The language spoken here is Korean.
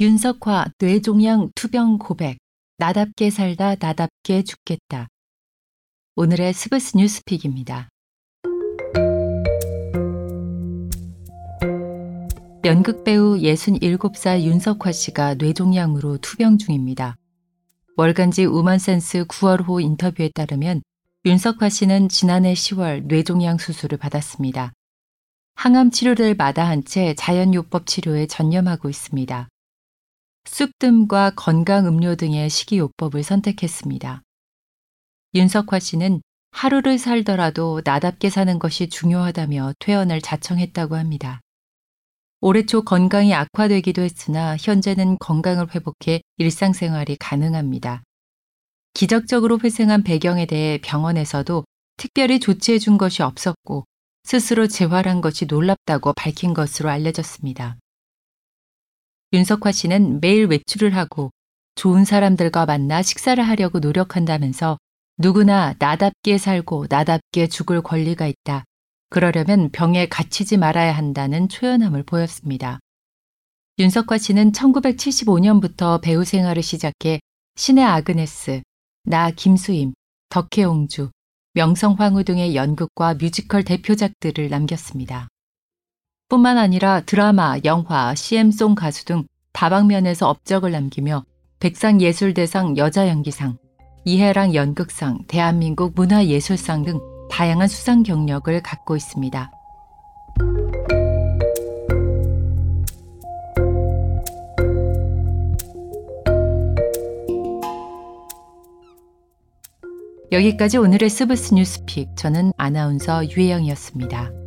윤석화 뇌종양 투병 고백. 나답게 살다 나답게 죽겠다. 오늘의 스브스 뉴스픽입니다. 연극 배우 67살 윤석화 씨가 뇌종양으로 투병 중입니다. 월간지 우먼센스 9월호 인터뷰에 따르면 윤석화 씨는 지난해 10월 뇌종양 수술을 받았습니다. 항암 치료를 마다한 채 자연요법 치료에 전념하고 있습니다. 쑥뜸과 건강 음료 등의 식이요법을 선택했습니다. 윤석화 씨는 하루를 살더라도 나답게 사는 것이 중요하다며 퇴원을 자청했다고 합니다. 올해 초 건강이 악화되기도 했으나 현재는 건강을 회복해 일상생활이 가능합니다. 기적적으로 회생한 배경에 대해 병원에서도 특별히 조치해 준 것이 없었고 스스로 재활한 것이 놀랍다고 밝힌 것으로 알려졌습니다. 윤석화 씨는 매일 외출을 하고 좋은 사람들과 만나 식사를 하려고 노력한다면서 누구나 나답게 살고 나답게 죽을 권리가 있다. 그러려면 병에 갇히지 말아야 한다는 초연함을 보였습니다. 윤석화 씨는 1975년부터 배우 생활을 시작해 신의 아그네스, 나 김수임, 덕혜옹주, 명성황후 등의 연극과 뮤지컬 대표작들을 남겼습니다. 뿐만 아니라 드라마, 영화, CM송 가수 등 다방면에서 업적을 남기며 백상예술대상 여자연기상, 이해랑 연극상, 대한민국 문화예술상 등 다양한 수상 경력을 갖고 있습니다. 여기까지 오늘의 스브스 뉴스픽. 저는 아나운서 유혜영이었습니다.